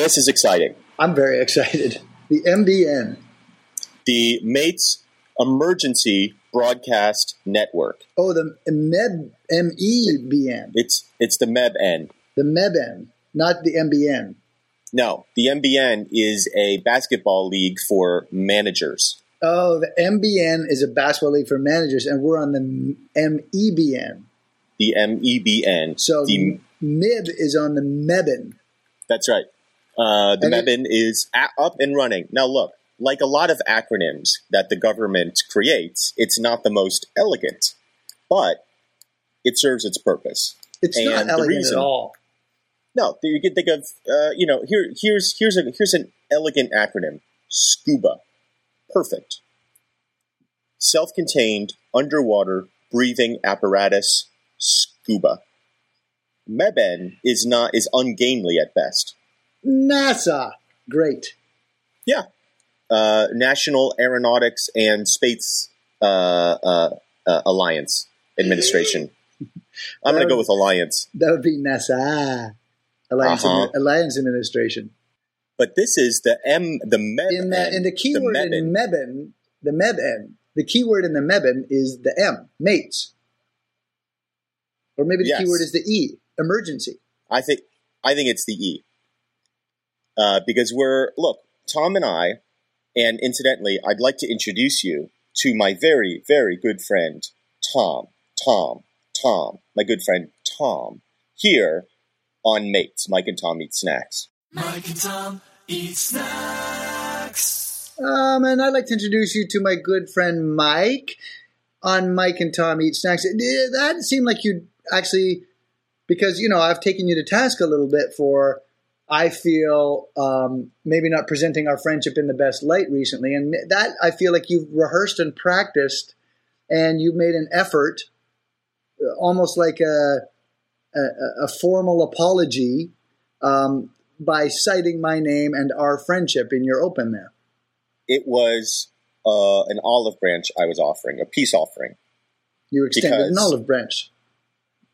this is exciting. I'm very excited. The MBN. The Mates Emergency Broadcast Network. Oh, the MEB, M-E-B-N. It's it's the MEBN. The MEBN, not the MBN. No, the MBN is a basketball league for managers. Oh, the MBN is a basketball league for managers, and we're on the MEBN. The MEBN. So the, MIB is on the MEBN. that's right. Uh, the And it- MEBN is a- up and running. Now, look, like a lot of acronyms that the government creates, it's not the most elegant, but it serves its purpose. It's And not elegant reason- at all. No, you can think of uh, you know here here's here's a here's an elegant acronym SCUBA, perfect. Self-contained underwater breathing apparatus SCUBA. MEBN is not is ungainly at best. NASA. Great. Yeah, uh, National Aeronautics and Space uh, uh, uh, Alliance Administration. I'm going to go with Alliance. That would be NASA. Alliance, Uh-huh. Alliance Administration. But this is the M, the MEBN. In the, in the keyword MEBN. in MEBN, the MEBN, the keyword in the MEBN is the M, mates. Or maybe the Yes. keyword is the E, emergency. I think I think it's the E. Uh, because we're look, Tom and I, and incidentally, I'd like to introduce you to my very, very good friend, Tom. Tom, Tom, my good friend Tom, here on Mates, Mike and Tom Eat Snacks. Mike and Tom eat snacks. Um, and I'd like to introduce you to my good friend Mike on Mike and Tom Eat Snacks. Eh, That seemed like you actually, because, you know, I've taken you to task a little bit for, I feel, um, maybe not presenting our friendship in the best light recently. And that I feel like you've rehearsed and practiced and you've made an effort, uh, almost like a, a, a formal apology um, by citing my name and our friendship in your open there. It was uh, an olive branch I was offering, a peace offering. You extended an olive branch.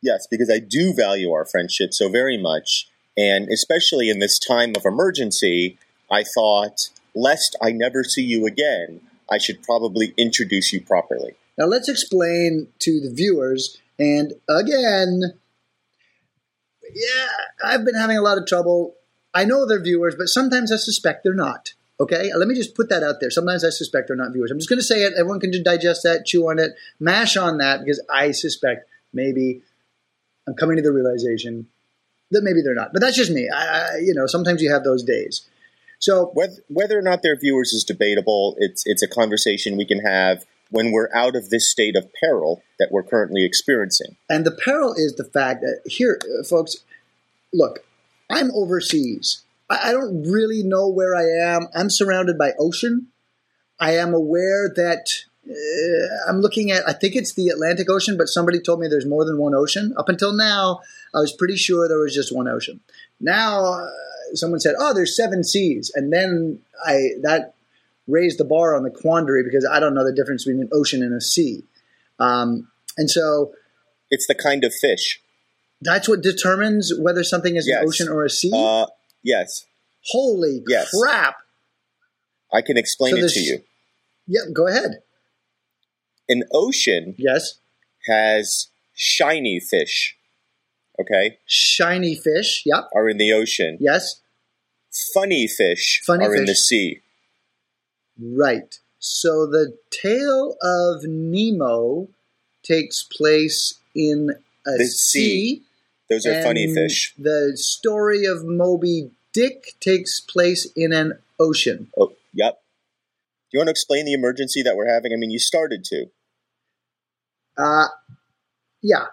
Yes, because I do value our friendship so very much. And especially in this time of emergency, I thought, lest I never see you again, I should probably introduce you properly. Now let's explain to the viewers. And again, yeah, I've been having a lot of trouble. I know they're viewers, but sometimes I suspect they're not. Okay, uh, let me just put that out there. Sometimes I suspect they're not viewers. I'm just going to say it. Everyone can digest that, chew on it, mash on that, because I suspect maybe I'm coming to the realization that maybe they're not. But that's just me. I, I you know, sometimes you have those days. So Whether, whether or not they're viewers is debatable. It's, it's a conversation we can have when we're out of this state of peril that we're currently experiencing. And the peril is the fact that here, folks, look, I'm overseas. I, I don't really know where I am. I'm surrounded by ocean. I am aware that I'm looking at, I think it's the Atlantic Ocean, but somebody told me there's more than one ocean. Up until now, I was pretty sure there was just one ocean. Now, uh, someone said, oh, there's seven seas. And then I, that raised the bar on the quandary because I don't know the difference between an ocean and a sea. Um, and so It's the kind of fish. that's what determines whether something is Yes. an ocean or a sea. Uh, yes, Holy yes. crap! I can explain So it to you. Yep, go ahead. An ocean Yes, has shiny fish. Okay, shiny fish. Yep. are in the ocean. Yes. Funny fish Funny are in the sea. Right. So the tale of Nemo takes place in a The sea. sea. Those are funny fish. The story of Moby Dick takes place in an ocean. Oh, yep. Do you want to explain the emergency that we're having? I mean, you started to. Uh, yeah.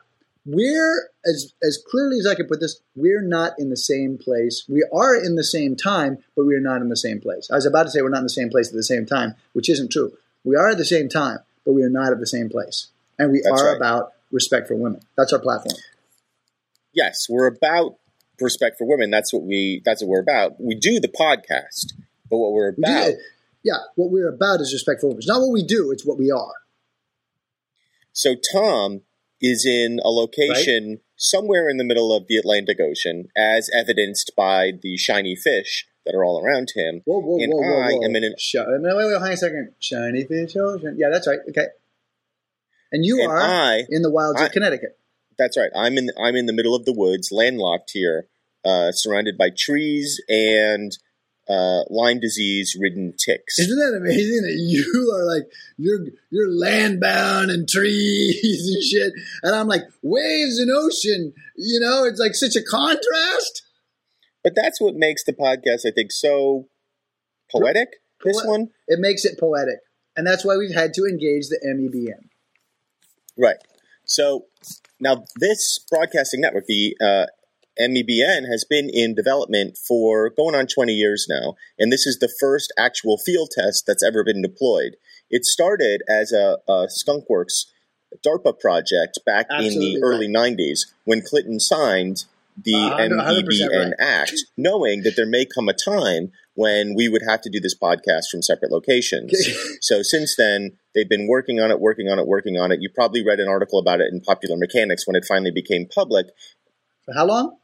We're, as, as clearly as I can put this, we're not in the same place. We are in the same time, but we are not in the same place. I was about to say we're not in the same place at the same time, which isn't true. We are at the same time, but we are not at the same place. And we That's are right. about respect for women. That's our platform. Yes, we're about respect for women. That's what we. That's what we're about. We do the podcast, but what we're We do- about. yeah, what we're about is respect for women. It's not what we do, it's what we are. So Tom is in a location somewhere in the middle of the Atlantic Ocean, as evidenced by the shiny fish that are all around him. Whoa, whoa, and whoa, whoa, I whoa. am in an Sh- wait, wait, wait, hang a second. Shiny fish ocean. Yeah, that's right. Okay. And you And are I- in the wilds I- of Connecticut. That's right. I'm in. I'm in the middle of the woods, landlocked here, uh, surrounded by trees and uh, Lyme disease-ridden ticks. Isn't that amazing that you are like you're you're land bound and trees and shit, and I'm like waves and ocean. You know, it's like such a contrast. But that's what makes the podcast, I think, so poetic. This one, It makes it poetic, and that's why we've had to engage the MEBN. right? So now this broadcasting network, the uh, MEBN, has been in development for going on 20 years now, and this is the first actual field test that's ever been deployed. It started as a, a Skunkworks DARPA project back in Absolutely the early 90s when Clinton signed the Uh, MEBN right. Act, knowing that there may come a time when we would have to do this podcast from separate locations. so since then, they've been working on it, working on it, working on it. You probably read an article about it in Popular Mechanics when it finally became public. For how long?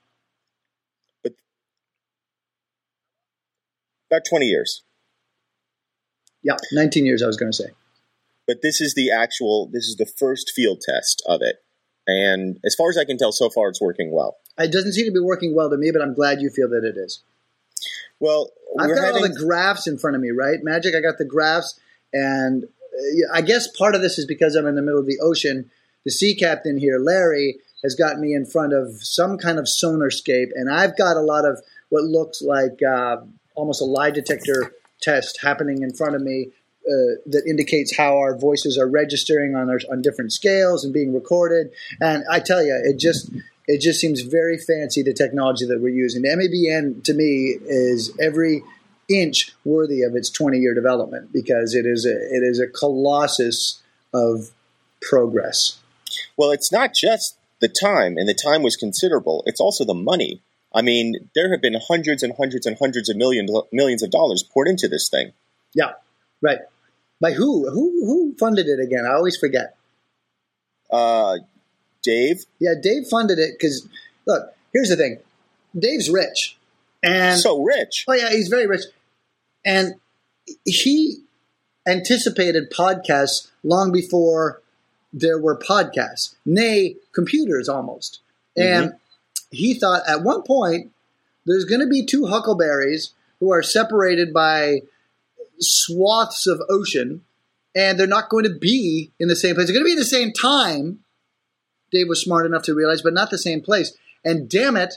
About 20 years. Yeah, 19 years. I was going to say. But this is the actual, this is the first field test of it. And as far as I can tell, so far it's working well. It doesn't seem to be working well to me, but I'm glad you feel that it is. Well, I've got all the graphs in front of me, right? Magic, I got the graphs, and I guess part of this is because I'm in the middle of the ocean. The sea captain here, Larry, has got me in front of some kind of sonarscape, and I've got a lot of what looks like uh, almost a lie detector test happening in front of me uh, that indicates how our voices are registering on our, on different scales and being recorded. And I tell you, it just it just seems very fancy the technology that we're using. The MABN to me is every inch worthy of its 20 year development because it is a it is a colossus of progress. well, it's not just the time, and the time was considerable. It's also the money. I mean, there have been hundreds and hundreds and hundreds of millions millions of dollars poured into this thing. Yeah, right. By who? Who who funded it again? I always forget. Uh, Dave, Yeah, Dave funded it because look, here's the thing. Dave's rich, and so rich. Oh yeah, he's very rich, and he anticipated podcasts long before there were podcasts, nay, computers almost. And he thought at one point there's going to be two huckleberries who are separated by swaths of ocean, and they're not going to be in the same place. They're going to be at the same time. Dave was smart enough to realize, but not the same place. And damn it,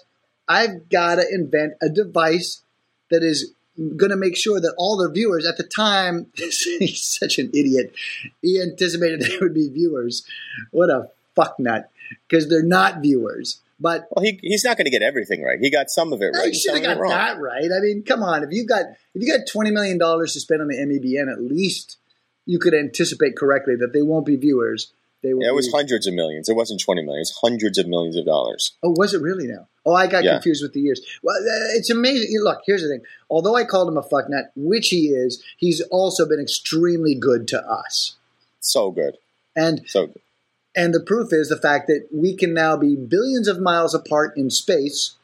I've got to invent a device that is going to make sure that all the viewers at the time, he's such an idiot. He anticipated there would be viewers. What a fucknut. Because they're not viewers. But Well, he, he's not going to get everything right. He got some of it right. he should have got that right. I mean, come on. If you got if you got twenty million dollars to spend on the MEBN, at least you could anticipate correctly that they won't be viewers they. Yeah, it was hundreds of millions. It wasn't twenty million. It's hundreds of millions of dollars. Oh, was it really now? Oh, I got Yeah. confused with the years. Well, uh, it's amazing. Look, here's the thing. Although I called him a fucknut, which he is, he's also been extremely good to us. So good, And so good. And the proof is the fact that we can now be billions of miles apart in space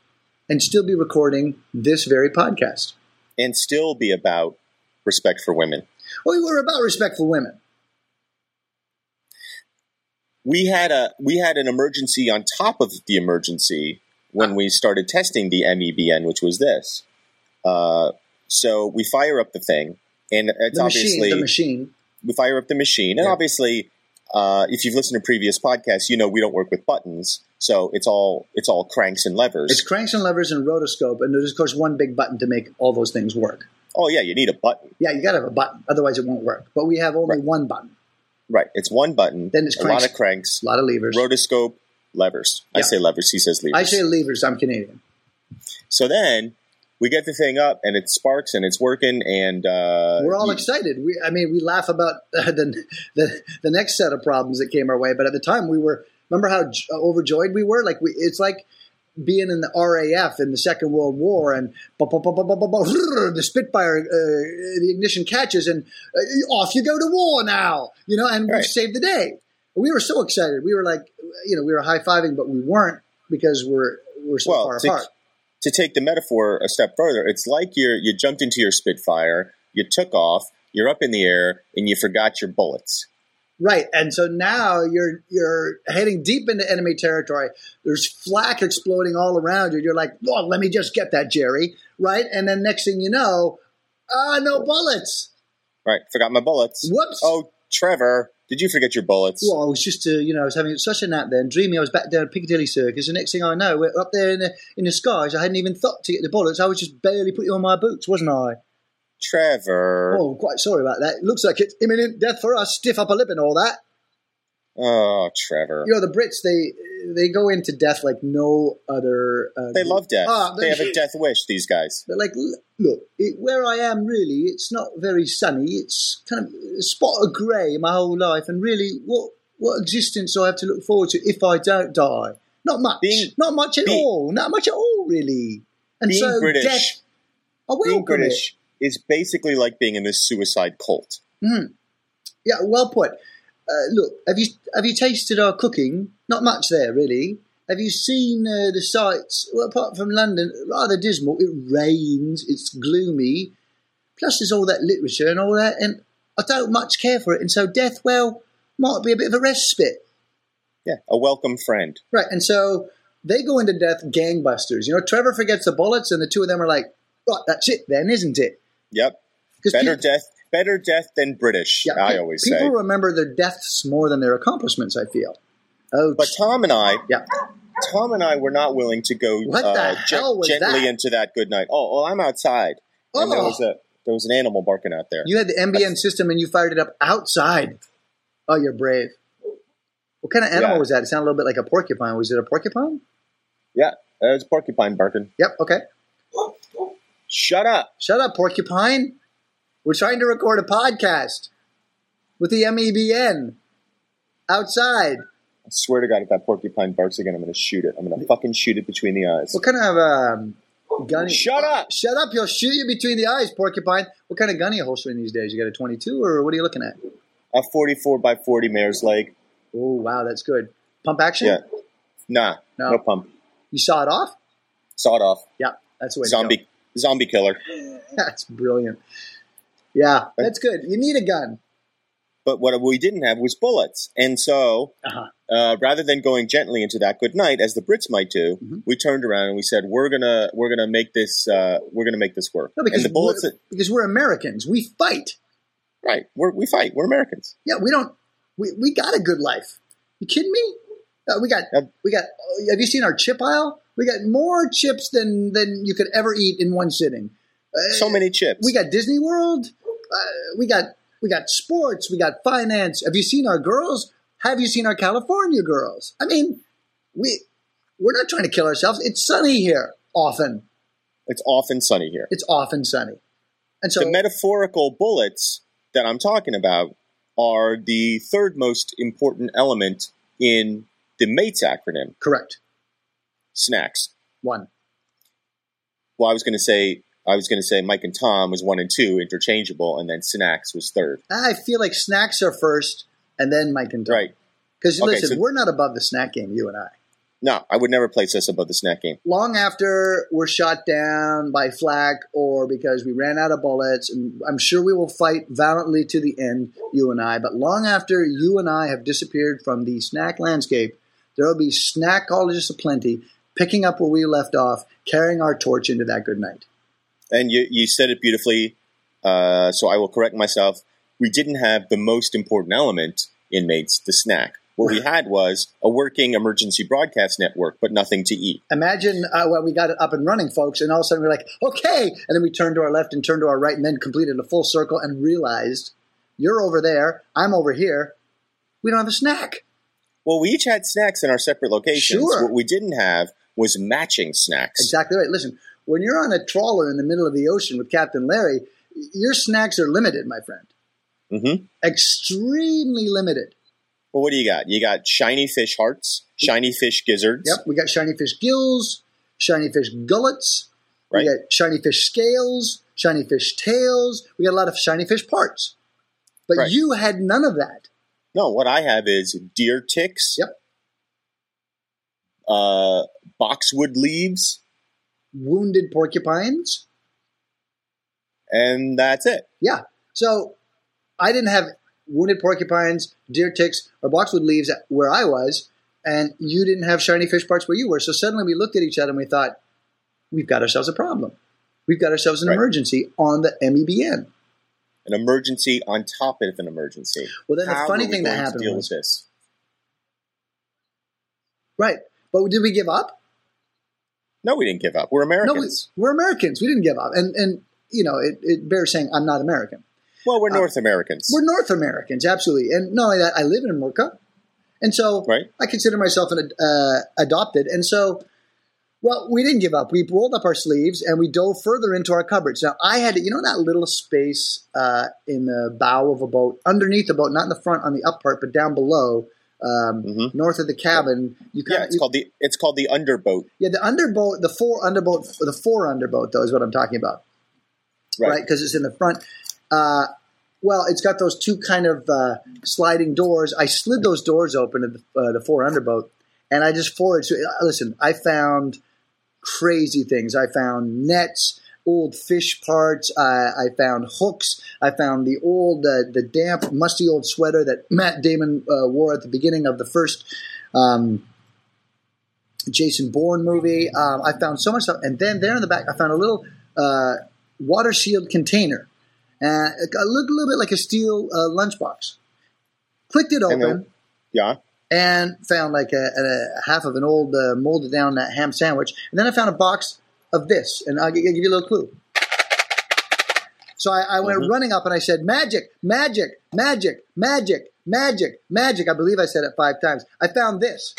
and still be recording this very podcast. and still be about respect for women. Well, we're about respect for women. We had a we had an emergency on top of the emergency when we started testing the MEBN, which was this. Uh, so we fire up the thing, and it's The obviously the machine. we fire up the machine, and Yeah. obviously, uh, if you've listened to previous podcasts, you know we don't work with buttons, so it's all it's all cranks and levers. It's cranks and levers and rotoscope, and there's of course one big button to make all those things work. oh yeah, you need a button, Yeah, you got to have a button, otherwise it won't work. But we have only Right. one button. right? It's one button, Then it's a lot of cranks, A lot of levers. rotoscope, levers. I say levers, he says levers. I say levers. I'm Canadian. So then we get the thing up and it sparks and it's working and uh, We're all excited. We, I mean, we laugh about uh, the, the the next set of problems that came our way, but at the time we were. Remember how j- overjoyed we were? Like we, it's like being in the RAF in the Second World War, and the Spitfire, uh, the ignition catches, and uh, off you go to war now. You know, and Right. we've saved the day. We were so excited. We were like, you know, we were high fiving, but we weren't because we're we're so well far to, apart. To take the metaphor a step further, it's like you're you jumped into your Spitfire, you took off, you're up in the air, and you forgot your bullets. Right, and so now you're you're heading deep into enemy territory. There's flak exploding all around you. You're like, "Oh, let me just get that, Jerry." Right, and then next thing you know, ah, no bullets. Right, forgot my bullets. Whoops. Oh, Trevor, did you forget your bullets? Well, I was just, uh, you know, I was having such a nap then, dreaming I was back down at Piccadilly Circus. The next thing I know, we're up there in the, in the skies. I hadn't even thought to get the bullets. I was just barely putting on my boots, wasn't I? Trevor. Oh, quite sorry about that. Looks like it's imminent death for us. Stiff upper lip and all that. Oh, Trevor. You know, the Brits they they go into death like no other. Uh, They love death. Ah, they have a death wish, these guys. But like, look, it, where I am really, it's not very sunny. It's kind of a spot of grey my whole life, and really, what what existence do I have to look forward to if I don't die? Not much. Being- not much at being- all. Not much at all, really. And Being so British- death. I Being British is basically like being in this suicide cult. it. Yeah, well put. Uh, look, have you have you tasted our cooking? Not much there, really. Have you seen uh, the sights? Well, apart from London, rather dismal. It rains. It's gloomy. Plus, there's all that literature and all that, and I don't much care for it. And so, death, well, might be a bit of a respite, Yeah, a welcome friend. right? And so they go into death gangbusters. You know, Trevor forgets the bullets, and the two of them are like, "Right, that's it, then, isn't it?" Yep. Better peop- death. Better death than British. yeah, I always people say. People remember their deaths more than their accomplishments. I feel. Oh, But Tom and I, yeah. Tom and I were not willing to go uh, was gently that? into that good night. Oh, well, I'm outside, and there Oh. was a there was an animal barking out there. You had the MBN system and you fired it up outside. Oh, you're brave. What kind of animal Yeah. was that? It sounded a little bit like a porcupine. Was it a porcupine? yeah, uh, it's porcupine barking. Yep. Okay. Shut up. Shut up, porcupine. We're trying to record a podcast with the MEBN outside. I swear to God, if that porcupine barks again, I'm going to shoot it. I'm going to fucking shoot it between the eyes. What kind of um, gun? Shut up. Shut up! You'll shoot you between the eyes, porcupine. What kind of gun are you holstering these days? You got a 22, or what are you looking at? A 44 by 40 mare's leg. Oh, wow, that's good. Pump action. Yeah. Nah, No. no, pump. You saw it off. Saw it off. Yeah, that's the way. Zombie, zombie killer. That's brilliant. Yeah, that's good. You need a gun. But what we didn't have was bullets. And so, Uh-huh. uh, rather than going gently into that good night, as the Brits might do, Mm-hmm. we turned around and we said, "We're gonna, we're gonna make this, uh, we're gonna make this work." No, because and the bullets, we're, that, because we're Americans. We fight. right? We're, we fight. We're Americans. Yeah, we don't. We, we got a good life. You kidding me? Uh, we got we got. Have you seen our chip aisle? We got more chips than than you could ever eat in one sitting. Uh, So many chips. We got Disney World. Uh, we got we got sports. We got finance. Have you seen our girls? Have you seen our California girls? I mean, we we're not trying to kill ourselves. It's sunny here often. it's often sunny here. It's often sunny, and so the metaphorical bullets that I'm talking about are the third most important element in the MATES acronym, Correct. snacks. One. Well, I was going to say I was going to say Mike and Tom was one and two, interchangeable, and then snacks was third. I feel like snacks are first, and then Mike and Tom. Right? Because Okay, listen, so- we're not above the snack game, you and I. No, I would never place us above the snack game. long after we're shot down by flak or because we ran out of bullets, and I'm sure we will fight valiantly to the end, you and I, but long after you and I have disappeared from the snack landscape, there will be snackologists aplenty picking up where we left off, carrying our torch into that good night. And you, you said it beautifully, uh, so I will correct myself. We didn't have the most important element in mates, the snack. What we had was a working emergency broadcast network, but nothing to eat. Imagine uh, when we got it up and running, folks, and all of a sudden we're like, okay, and then we turned to our left and turned to our right, and then completed a full circle and realized you're over there, I'm over here. We don't have a snack. Well, we each had snacks in our separate locations. Sure. What we didn't have was matching snacks. Exactly right. Listen, when you're on a trawler in the middle of the ocean with Captain Larry, your snacks are limited, my friend. Mm-hmm. Extremely limited. Well, what do you got? You got shiny fish hearts, shiny fish gizzards, Yep, we got shiny fish gills, shiny fish gullets, right? we got shiny fish scales, shiny fish tails. We got a lot of shiny fish parts. But Right. you had none of that. No, what I have is deer ticks, Yep. uh, boxwood leaves, Wounded porcupines. and that's it. Yeah. So I didn't have wounded porcupines, deer ticks, or boxwood leaves where I was, and you didn't have shiny fish parts where you were. So suddenly we looked at each other and we thought, we've got ourselves a problem. We've got ourselves an Right. emergency on the MEBN. An emergency on top of an emergency. Well, then the funny thing that happened deal was- with this. Right. But did we give up? No, we didn't give up. We're No, we, Americans. we're Americans. We didn't give up. And, and you know, it, it bears saying I'm not American. well, we're North Americans. uh, We're North Americans, absolutely. And not only that, I live in America. And so Right. I consider myself an uh, adopted. And so, well, we didn't give up. We rolled up our sleeves and we dove further into our cupboards. Now, I had, you know, that little space uh, in the bow of a boat, underneath the boat, not in the front on the up part, but down below, um, Mhm. north of the cabin. You yeah, it's called the it's called the underboat. yeah, the underboat, the fore underboat, the fore underboat, though, is what I'm talking about. Right. right? Because it's in the front. Uh, well, it's got those two kind of uh, sliding doors. I slid those doors open at the, uh, the fore underboat, and I just foraged. Listen, I found crazy things. I found nets, old fish parts. Uh, I found hooks. I found the old, uh, the damp, musty old sweater that Matt Damon uh, wore at the beginning of the first. Um, Jason Bourne movie. Um, I found so much stuff, and then there in the back, I found a little uh, water sealed container, and it looked a little bit like a steel uh, lunchbox. Clicked it open then- Yeah. and found like a, a half of an old uh, molded down ham sandwich, and then I found a box of this, and I'll give you a little clue. So I, I went running up and I said, "Magic, magic, magic, magic, magic, magic." I believe I said it five times. I found this.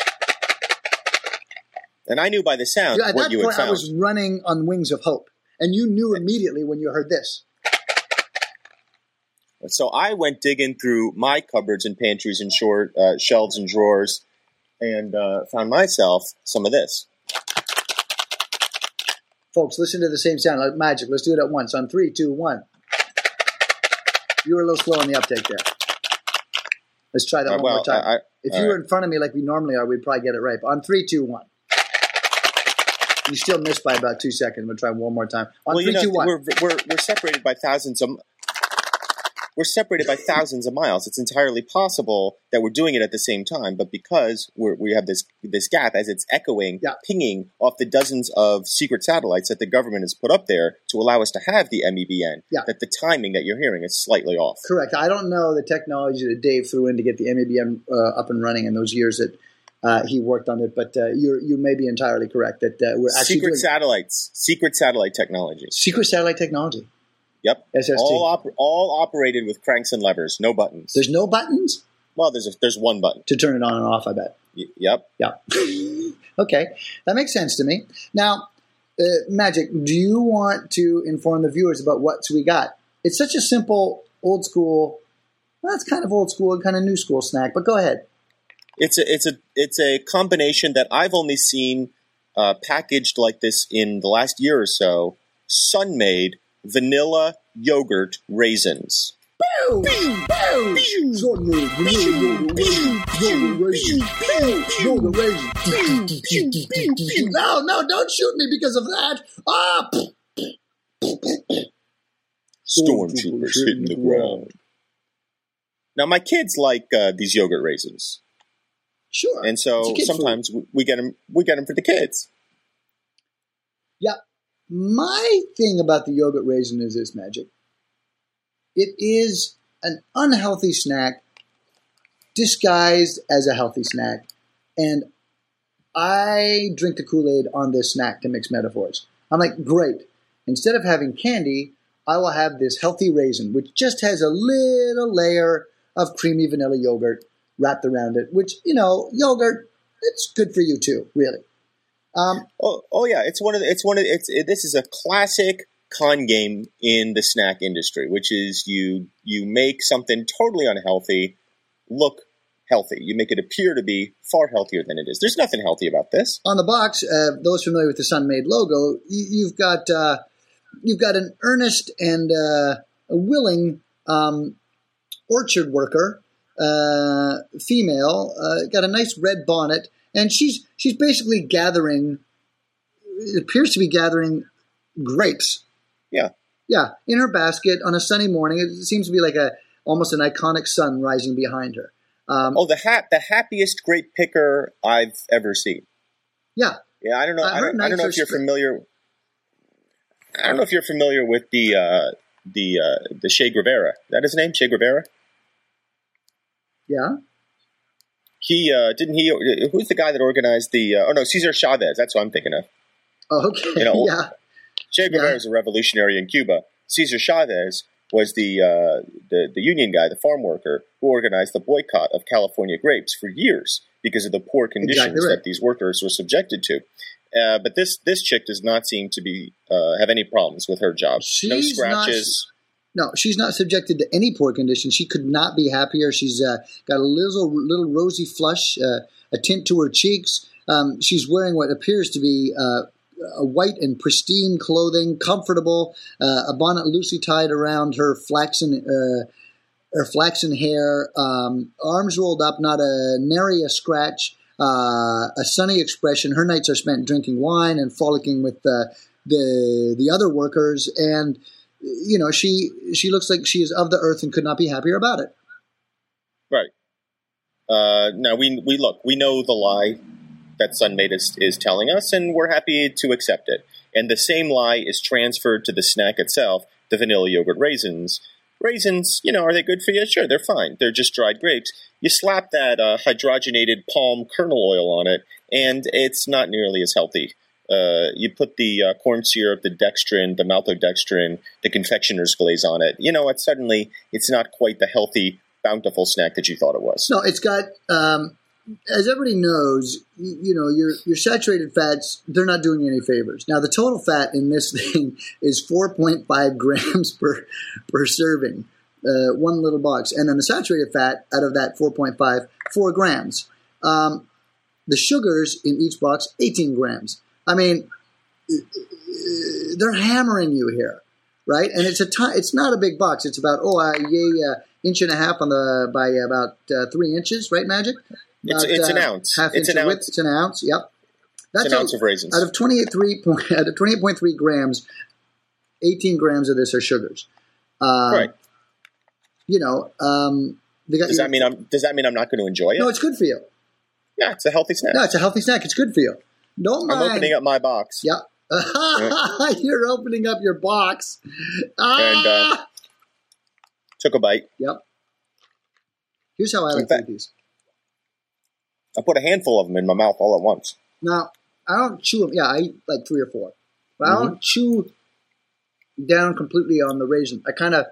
And I knew by the sound at what you had point, I was running on wings of hope, and you knew immediately when you heard this. So I went digging through my cupboards and pantries and short uh, shelves and drawers, and uh, found myself some of this. Folks, listen to the same sound like magic. Let's do it at once. On three, two, one. You were a little slow on the uptake there. Let's try that Uh, one well, more time. I- I- if you were right. in front of me like we normally are, we'd probably get it right. But on three, two, one. You still missed by about two seconds. We'll try one more time. On well, three, you know, two, one. we're, we're we're separated by thousands of we're separated by thousands of miles. It's entirely possible that we're doing it at the same time, but because we're, we have this this gap as it's echoing, Yeah. pinging off the dozens of secret satellites that the government has put up there to allow us to have the MEBN, Yeah. that the timing that you're hearing is slightly off. Correct. I don't know the technology that Dave threw in to get the MEBN uh, up and running in those years that uh, he worked on it, but uh, you you may be entirely correct that uh, we're actually Secret doing satellites, secret satellite technology. secret satellite technology. Yep, SST. all op- all operated with cranks and levers, no buttons. There's no buttons well, there's a, there's one button. to turn it on and off. I bet. Y- yep. Yeah. okay, that makes sense to me. Now, uh, Magic, do you want to inform the viewers about what we got? It's such a simple, old school Well, that's kind of old school and kind of new school snack. But go ahead. It's a it's a it's a combination that I've only seen uh, packaged like this in the last year or so. Sun-Maid vanilla yogurt raisins. Boom! Boom! Sun-Maid vanilla yogurt raisin. Yogurt raisin. No, no, don't shoot me because of that. Ah! Stormtroopers hitting the ground. Now my kids like uh, these yogurt raisins, Sure. and so sometimes we, we get them we get them for the kids. Yeah. My thing about the yogurt raisin is this magic. It is an unhealthy snack disguised as a healthy snack. And I drink the Kool Aid on this snack to mix metaphors. I'm like, great. Instead of having candy, I will have this healthy raisin, which just has a little layer of creamy vanilla yogurt wrapped around it, which, you know, yogurt, it's good for you too, really. Um, Oh, oh yeah, it's one of the, it's one of the, it's it, this is a classic con game in the snack industry, which is you you make something totally unhealthy look healthy. You make it appear to be far healthier than it is. There's nothing healthy about this. on the box, uh, those familiar with the Sun-Maid logo, you, you've got uh, you've got an earnest and uh, willing um, orchard worker, uh, female, uh, got a nice red bonnet, and she's she's basically gathering. It appears to be gathering grapes. Yeah. Yeah, in her basket on a sunny morning. It seems to be like a almost an iconic sun rising behind her. Um, Oh, the ha- the happiest grape picker I've ever seen. yeah, Yeah, I don't know. Uh, I don't, I don't know if you're familiar. I don't know if you're familiar with the uh, the uh, the Che Guevara. Is that his name, Che Guevara? yeah. He uh, didn't he? Who's the guy that organized the? Uh, oh no, Cesar Chavez. That's what I'm thinking of. Okay, You know, yeah. Che Guevara is a revolutionary in Cuba. Cesar Chavez was the, uh, the the union guy, the farm worker who organized the boycott of California grapes for years because of the poor conditions Exactly right. that these workers were subjected to. Uh, but this this chick does not seem to be uh, have any problems with her job. no She's not- scratches. No, she's not subjected to any poor condition. She could not be happier. She's uh, got a little little rosy flush, uh, a tint to her cheeks. Um, she's wearing what appears to be uh, white and pristine clothing, comfortable, uh, a bonnet loosely tied around her flaxen uh, her flaxen hair, um, arms rolled up, not a nary a scratch, uh, a sunny expression. Her nights are spent drinking wine and frolicking with the the other workers, and you know she she looks like she is of the earth and could not be happier about it. Right. Uh, now we we look. We know the lie that Sun-Maid is, is telling us, and we're happy to accept it. And the same lie is transferred to the snack itself, the vanilla yogurt raisins. Raisins, you know, are they good for you? Sure, they're fine. They're just dried grapes. You slap that uh, hydrogenated palm kernel oil on it, and it's not nearly as healthy. Uh, you put the uh, corn syrup, the dextrin, the maltodextrin, the confectioner's glaze on it. You know what? Suddenly, it's not quite the healthy, bountiful snack that you thought it was. No, it's got um, as everybody knows, you, you know your your saturated fats. They're not doing you any favors. Now the total fat in this thing is four point five grams per per serving, uh, one little box, and then the saturated fat out of that 4.5, 4 grams. Um, the sugars in each box, eighteen grams. I mean, they're hammering you here, right? And it's a ti- it's not a big box. It's about oh, uh, yay, uh, inch and a half on the by about uh, three inches, right? Magic. It's- About, it's an uh, ounce. Half It's inch an of width. It's an ounce. Yep. That's It's an ounce of raisins. Out of twenty eight three point out of twenty eight point three grams, eighteen grams of this are sugars. Uh, right. You know, um, got Does that mean I'm? Does that mean I'm not going to enjoy it? no? It's good for you. yeah, it's a healthy snack. No, it's a healthy snack. It's good for you. Don't I'm opening up my box. Yep. You're opening up your box. And, uh, Ah! Took a bite. yep. Here's how I like to eat these. I put a handful of them in my mouth all at once. Now, I don't chew them. Yeah, I eat like three or four. But I Mm-hmm. don't chew down completely on the raisin. I kind of,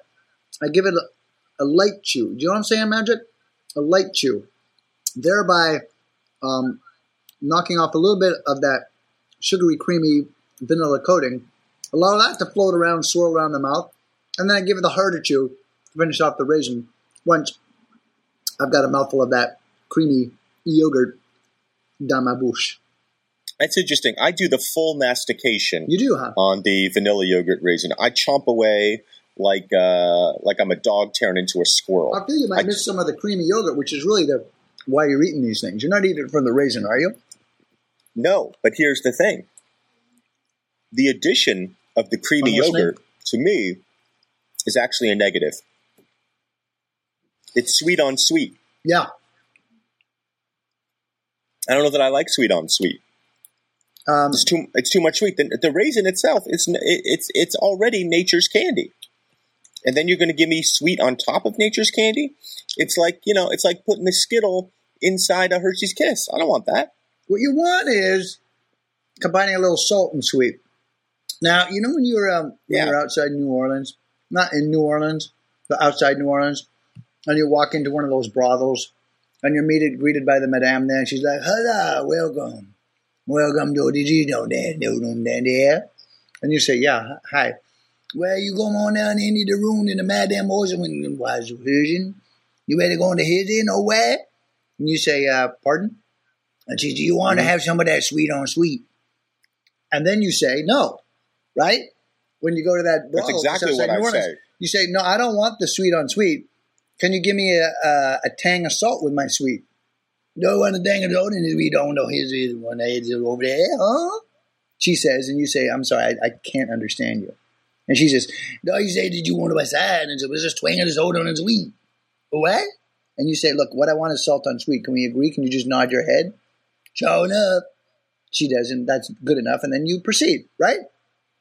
I give it a, a light chew. Do you know what I'm saying, Magic? A light chew. Thereby um, knocking off a little bit of that sugary, creamy vanilla coating. Allow that to float around, swirl around the mouth. And then I give it the harder chew to finish off the raisin once I've got a mouthful of that creamy yogurt down my bouche. That's interesting. I do the full mastication You do, huh? on the vanilla yogurt raisin. I chomp away like uh, like I'm a dog tearing into a squirrel. I feel you might I- miss some of the creamy yogurt, which is really the why you're eating these things. You're not eating it from the raisin, are you? No, but here's the thing: the addition of the creamy yogurt to me is actually a negative. It's sweet on sweet. Yeah. I don't know that I like sweet on sweet. Um, It's too it's too much sweet. The, the raisin itself, it's it, it's it's already nature's candy, and then you're going to give me sweet on top of nature's candy. It's like you know, it's like putting the skittle inside a Hershey's Kiss. I don't want that. What you want is combining a little salt and sweet. Now, you know when you're um, when Yeah. you're outside New Orleans, not in New Orleans, but outside New Orleans, and you walk into one of those brothels, and you're meted, greeted by the madame there, and she's like, "Hello, welcome, welcome to did you know that no no that there?" And you say, "Yeah, hi." Well, you come on down into the room in the madame when was version. You ready to go into his in or where? And you say, uh, pardon? And she says, Do you want to mm-hmm. have some of that sweet on sweet? And then you say, No, right? When you go to that That's exactly what I say. You say, No, I don't want the sweet on sweet. Can you give me a, a, a tang of salt with my sweet? No one a tang of salt, and we don't know his is one is over there, huh? She says, and you say, I'm sorry, I, I can't understand you. And she says, No, you say, Did you want to side? And so it was just twang of the salt on his sweet. What? And you say, Look, what I want is salt on sweet. Can we agree? Can you just nod your head? Show enough. She doesn't. that's good enough. And then you proceed, right?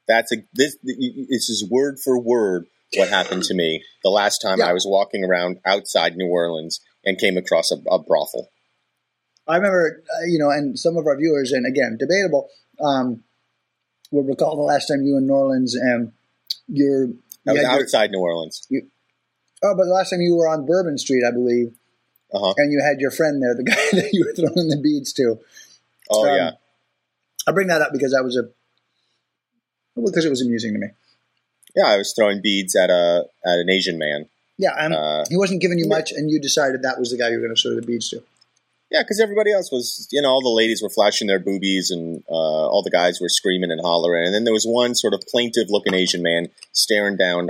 That's a this this is word for word what happened to me the last time Yeah. I was walking around outside New Orleans and came across a, a brothel. I remember, uh, you know, and some of our viewers, and again, debatable, um, will recall the last time you were in New Orleans and you're. I you was had your- outside New Orleans. You, oh, but the last time you were on Bourbon Street, I believe, Uh huh. and you had your friend there, the guy that you were throwing the beads to. Oh Um, yeah. I bring that up because I was a. Well, because it was amusing to me. Yeah, I was throwing beads at a at an Asian man. Yeah, and Uh, he wasn't giving you much, and you decided that was the guy you were going to throw the beads to. Yeah, because everybody else was, you know, all the ladies were flashing their boobies and uh, all the guys were screaming and hollering. And then there was one sort of plaintive looking Asian man staring down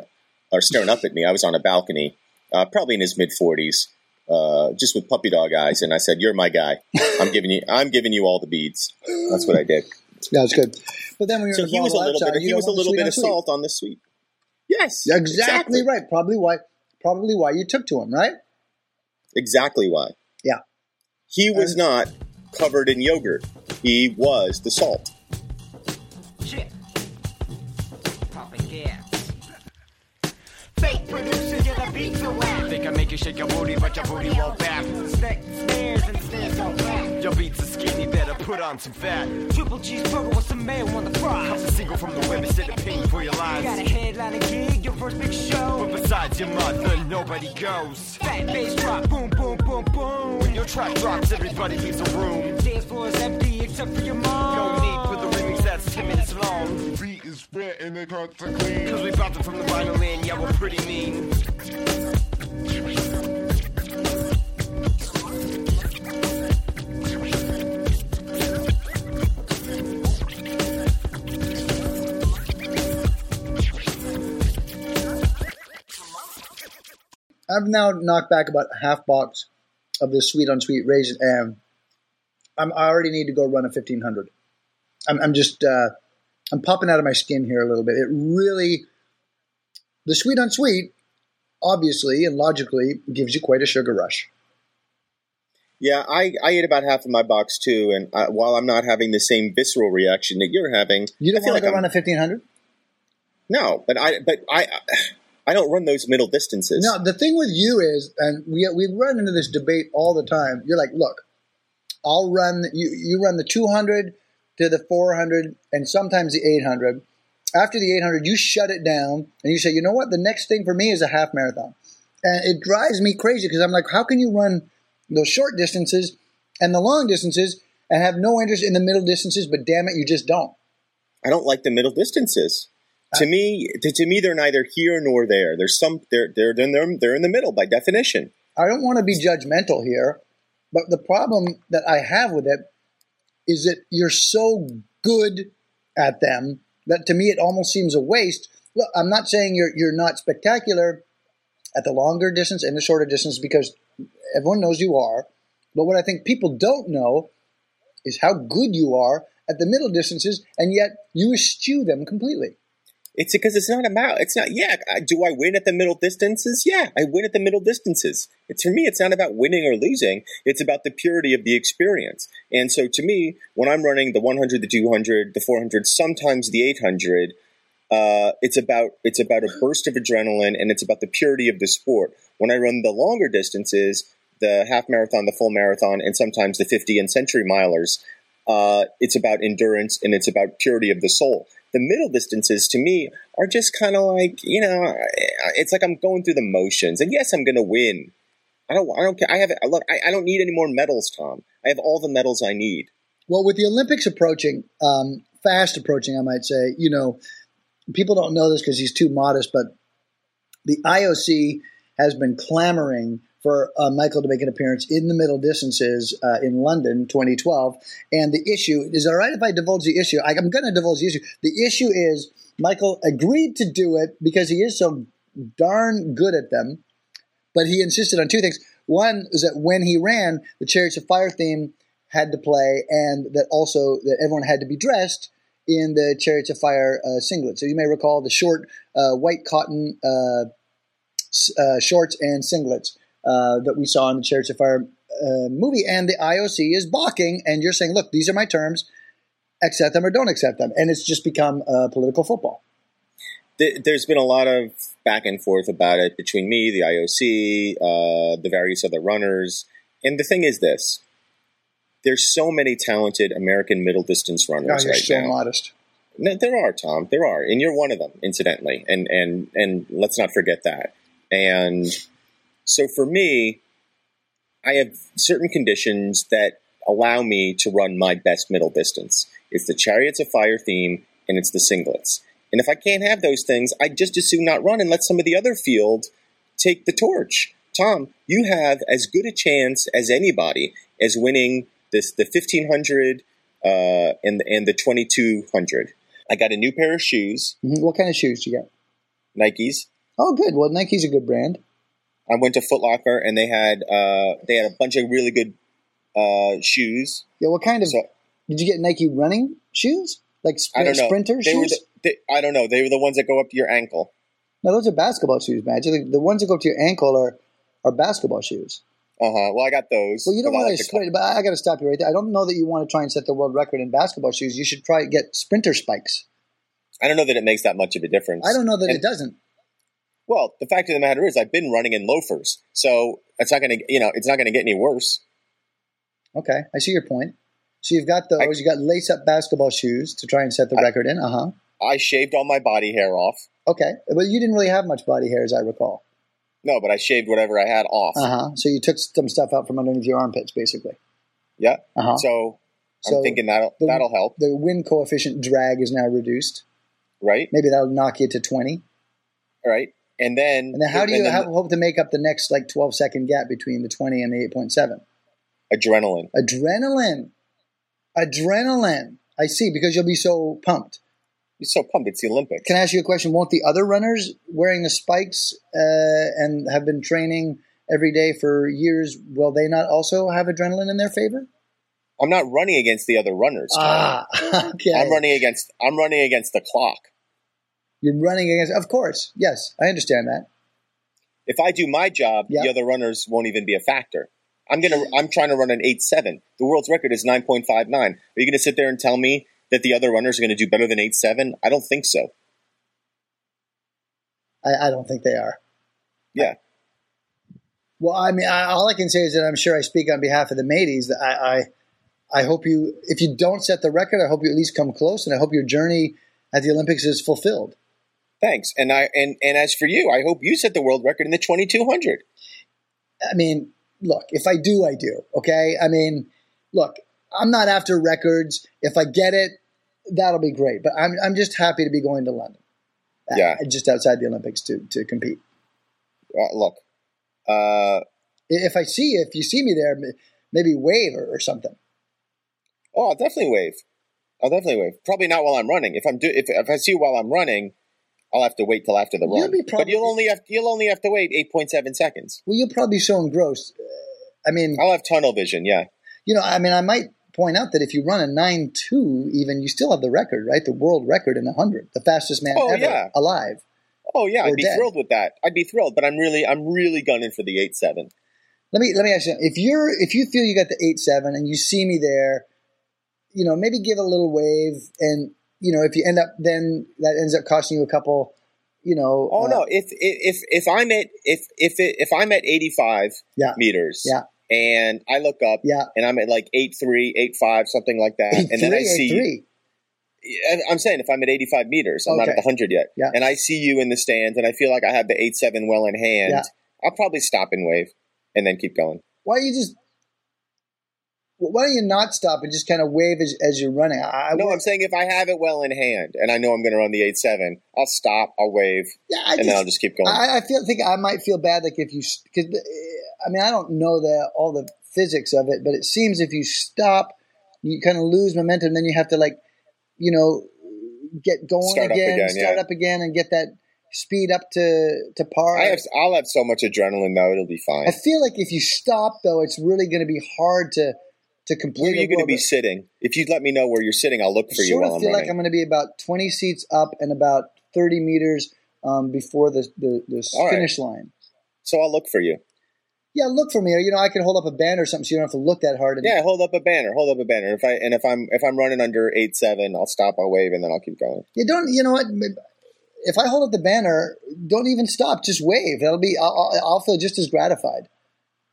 or staring up at me. I was on a balcony, uh, probably in his mid 40s, uh, just with puppy dog eyes. And I said, You're my guy. I'm giving you, I'm giving you all the beads. That's what I did. Yeah, it's good. But then when So he was a little outside, bit, he was a little bit of salt on the sweet. Yes. Yeah, exactly, right. Probably why. Probably why you took to him, right? Exactly why. Yeah. He was And- not covered in yogurt. He was the salt. Beat whack. Think I make you shake your booty, but your booty won't back. Snack snares and snares don't back. Your beats are skinny, better put on some fat. Triple cheeseburger with some mayo on the Comes fries. a single from the web instead of paying for your Got a lines. headline a gig, your first big show. But besides your mother, nobody goes. Fat bass drop, boom, boom, boom, boom. When your track drops, everybody leaves the room. Dance floor is empty except for your mom. No need 10 minutes long. beat is fat and it cuts are clean. Cause we brought them from the vinyl land, yeah, we're pretty mean. I've now knocked back about a half box of this sweet on sweet raisin, and I'm, I already need to go run a 1500. I'm, I'm just, uh, I'm popping out of my skin here a little bit. It really, the sweet on sweet, obviously and logically, gives you quite a sugar rush. Yeah, I, I ate about half of my box too, and uh, while I'm not having the same visceral reaction that you're having, You don't feel want to like go I'm- run a 1500? no, but I but I I don't run those middle distances. No, the thing with you is, and we we run into this debate all the time. You're like, look, I'll run you. You run the 200 to the 400, and sometimes the 800. After the 800, you shut it down, and you say, you know what? The next thing for me is a half marathon, and it drives me crazy because I'm like, how can you run those short distances and the long distances and have no interest in the middle distances? But damn it, you just don't. I don't like the middle distances. To me, to, to me, they're neither here nor there. There's some they're they're they're they're in the middle by definition. I don't want to be judgmental here, but the problem that I have with it is that you're so good at them that to me it almost seems a waste. Look, I'm not saying you're you're not spectacular at the longer distance and the shorter distance because everyone knows you are. But what I think people don't know is how good you are at the middle distances, and yet you eschew them completely. It's because it's not about. It's not. Yeah. Do I win at the middle distances? Yeah, I win at the middle distances. It's for me. It's not about winning or losing. It's about the purity of the experience. And so, to me, when I'm running the 100, the 200, the 400, sometimes the 800, uh, it's about it's about a burst of adrenaline, and it's about the purity of the sport. When I run the longer distances, the half marathon, the full marathon, and sometimes the 50 and century milers, uh, it's about endurance and it's about purity of the soul. The middle distances, to me, are just kind of like you know, it's like I'm going through the motions. And yes, I'm going to win. I don't. I don't care. I have. Look, I, I don't need any more medals, Tom. I have all the medals I need. Well, with the Olympics approaching, um, fast approaching, I might say, you know, people don't know this because he's too modest, but the IOC has been clamoring for uh, Michael to make an appearance in the middle distances uh, in London 2012. And the issue is all right if I divulge the issue? I, I'm going to divulge the issue. The issue is Michael agreed to do it because he is so darn good at them, but he insisted on two things. One is that when he ran, the Chariots of Fire theme had to play, and that also that everyone had to be dressed in the Chariots of Fire uh, singlet. So you may recall the short uh, white cotton uh, uh, shorts and singlets uh, that we saw in the Chariots of Fire uh, movie, and the IOC is balking, and you're saying, look, these are my terms, accept them or don't accept them, and it's just become uh, political football. There's been a lot of back and forth about it between me, the IOC, uh, the various other runners. And the thing is this there's so many talented American middle distance runners you're right so now. modest. No, there are, Tom. There are, and you're one of them, incidentally. And and and let's not forget that. And so for me, I have certain conditions that allow me to run my best middle distance. It's the Chariots of Fire theme, and it's the singlets. And if I can't have those things, I just as soon not run and let some of the other field take the torch. Tom, you have as good a chance as anybody as winning this the fifteen hundred uh, and and the twenty two hundred. I got a new pair of shoes, Mhm. What kind of shoes do you got? Nikes. Oh, good. Well, Nike's a good brand. I went to Foot Locker and they had uh, they had a bunch of really good uh, shoes. Yeah, what kind of? So did you get Nike running shoes? Like I don't know. sprinter they shoes? Were the, they, I don't know. They were the ones that go up to your ankle. no, those are basketball shoes, man. The, the ones that go up to your ankle are are basketball shoes. Uh huh. Well, I got those. Well, you don't I want to sprint, but I got to stop you right there. I don't know that you want to try and set the world record in basketball shoes. You should try get sprinter spikes. I don't know that it makes that much of a difference. I don't know that And- it doesn't. Well, the fact of the matter is, I've been running in loafers, so it's not going to, you know, it's not going to get any worse. Okay, I see your point. So you've got those. I- you got lace up basketball shoes to try and set the I- record in. Uh huh. I shaved all my body hair off. Okay, but you didn't really have much body hair, as I recall. No, but I shaved whatever I had off. Uh huh. So you took some stuff out from underneath your armpits, basically. Yeah. Uh huh. So I'm So thinking that'll the- that'll help, The wind coefficient drag is now reduced. right? Maybe that'll knock you to twenty. All right. And then And then how do you then hope to make up the next like twelve second gap between the twenty and the eight point seven? adrenaline? Adrenaline. Adrenaline. I see, because you'll be so pumped. You're so pumped. It's the Olympics. Can I ask you a question? Won't the other runners wearing the spikes uh, and have been training every day for years, will they not also have adrenaline in their favor? I'm not running against the other runners. Tom. Ah, okay. I'm running against I'm running against the clock. You're running against, of course. Yes, I understand that. If I do my job, Yeah. the other runners won't even be a factor. I'm gonna I'm trying to run an eight seven. The world's record is nine point five nine. Are you gonna sit there and tell me that the other runners are gonna do better than eight seven? I don't think so. I, I don't think they are. Yeah. Well, I mean, I, all I can say is that I'm sure I speak on behalf of the mateys. That I, I, I hope you, if you don't set the record, I hope you at least come close, and I hope your journey at the Olympics is fulfilled. Thanks. And I and, and as for you, I hope you set the world record in the twenty two hundred. I mean, look, if I do, I do. Okay. I mean, look, I'm not after records. If I get it, that'll be great. But I'm, I'm just happy to be going to London. Yeah. uh, just outside the Olympics to to compete. Uh, look, uh, If I see if you see me there, maybe wave or, or something. oh, I'll definitely wave. I'll definitely wave. Probably not while I'm running. If I'm do if, if I see you while I'm running, I'll have to wait till after the You'll run. be but you'll only have you'll only have to wait eight point seven seconds. Well, you'll probably be so engrossed. I mean, I'll have tunnel vision. Yeah. you know, I mean, I might point out that if you run a nine two, even you still have the record, right? The world record in the hundred, the fastest man Oh, ever yeah. alive. Oh yeah, I'd be dead. thrilled with that. I'd be thrilled, but I'm really I'm really gunning for the eight seven. Let me let me ask you: if you're if you feel you got the eight seven and you see me there, you know, maybe give a little wave, and you know, if you end up then that ends up costing you a couple, you know. Oh uh, no, if if if I'm at if if it, if I'm at 85 Yeah. meters, Yeah. and I look up, Yeah. and I'm at like eight three, eight five, something like that, Eight and then I see three. I'm saying if I'm at 85 meters, I'm not at the 100 yet, Yeah. and I see you in the stands, and I feel like I have the eight seven well in hand, Yeah. I'll probably stop and wave, and then keep going. Why don't you just? Why don't you not stop and just kind of wave as, as you're running? I, I no, I'm saying if I have it well in hand, and I know I'm going to run the eight seven, I'll stop, I'll wave, yeah, I and just, then I'll just keep going. I, I feel think I might feel bad like if you because eh, I mean I don't know the all the physics of it, but it seems if you stop, you kind of lose momentum. Then you have to like you know get going Start again, again, start yeah. up again, and get that speed up to to par. I have, I'll have so much adrenaline though; it'll be fine. I feel like if you stop though, it's really going to be hard to to complete. Where are you going to be sitting? If you'd let me know where you're sitting, I'll look for you sort of I'm feel like I'm going to be about 20 seats up and about 30 meters um, before the the, the All right. finish line. so I'll look for you. Yeah, look for me. Or, you know, I can hold up a banner or something, so you don't have to look that hard. Yeah, hold up a banner. Hold up a banner. If I and if I'm if I'm running under eight seven, I'll stop. I'll wave, and then I'll keep going. You don't. You know what? If I hold up the banner, don't even stop. Just wave. That'll be. I'll- I'll feel just as gratified.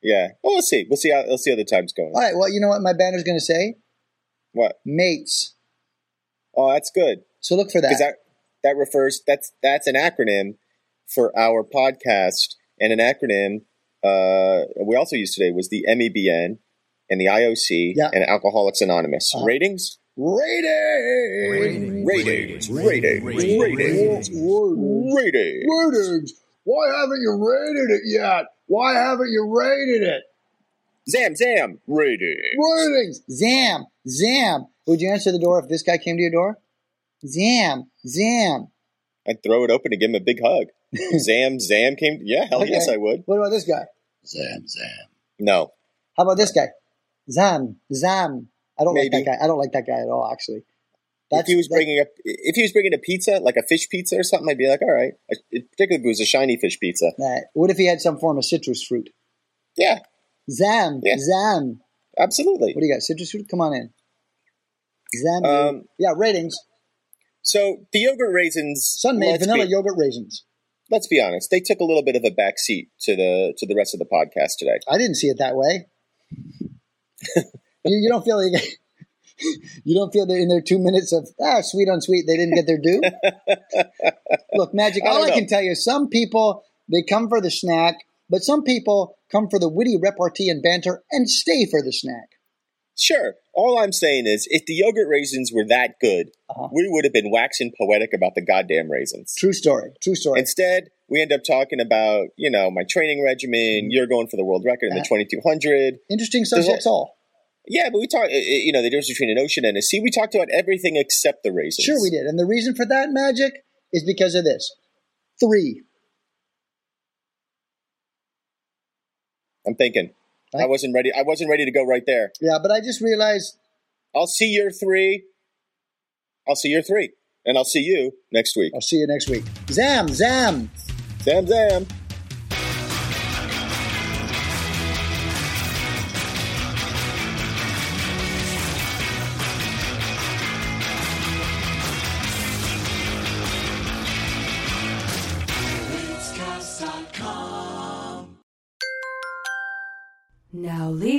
Yeah. Well, we'll see. We'll see how we'll see how the time's going. All right. Well, you know what my banner's going to say? What? Mates. Oh, that's good So look for that. because that that refers that's that's an acronym for our podcast, and an acronym uh, we also used today was the MEBN and the IOC Yeah. and Alcoholics Anonymous Uh-huh. ratings. Ratings. Ratings. Ratings. Ratings. Ratings. Ratings. Why haven't you rated it yet? Why haven't you rated it? Zam zam. Ratings. Ratings. Zam. Zam. Would you answer the door if this guy came to your door? Zam. Zam. I'd throw it open and give him a big hug. Zam Zam came. Yeah, hell Okay. yes, I would. What about this guy? Zam. Zam. No. How about this guy? Zam. Zam. I don't Maybe. like that guy. I don't like that guy at all, actually. If he was bringing up, if he was bringing a pizza, like a fish pizza or something, I'd be like, all right. Particularly if it was a shiny fish pizza. What if he had some form of citrus fruit? Yeah, Zam. Yeah. Zam. absolutely. What do you got? Citrus fruit? Come on in. Zam. Um, yeah, ratings. So the yogurt raisins, Sun-Maid let's vanilla be, yogurt raisins. Let's be honest, they took a little bit of a back seat to the to the rest of the podcast today. I didn't see it that way. you, you don't feel like you don't feel that in their two minutes of ah sweet on sweet they didn't get their due. Look, magic. All don't I can tell you, some people they come for the snack, but some people come for the witty repartee and banter and stay for the snack. Sure. All I'm saying is, if the yogurt raisins were that good, Uh-huh. we would have been waxing poetic about the goddamn raisins. True story. True story. Instead, we end up talking about, you know, my training regimen. You're going for the world record in the Uh-huh. 2200. Interesting subjects all. Yeah, but we talked, eh, eh, you know, the difference between an ocean and a sea. We talked about everything except the raisins. Sure, we did. And the reason for that magic is because of this. Three. I'm thinking. I wasn't ready. I wasn't ready to go right there. Yeah, but I just realized I'll see your three. I'll see your three. And I'll see you next week. I'll see you next week. Zam, zam. Zam, zam.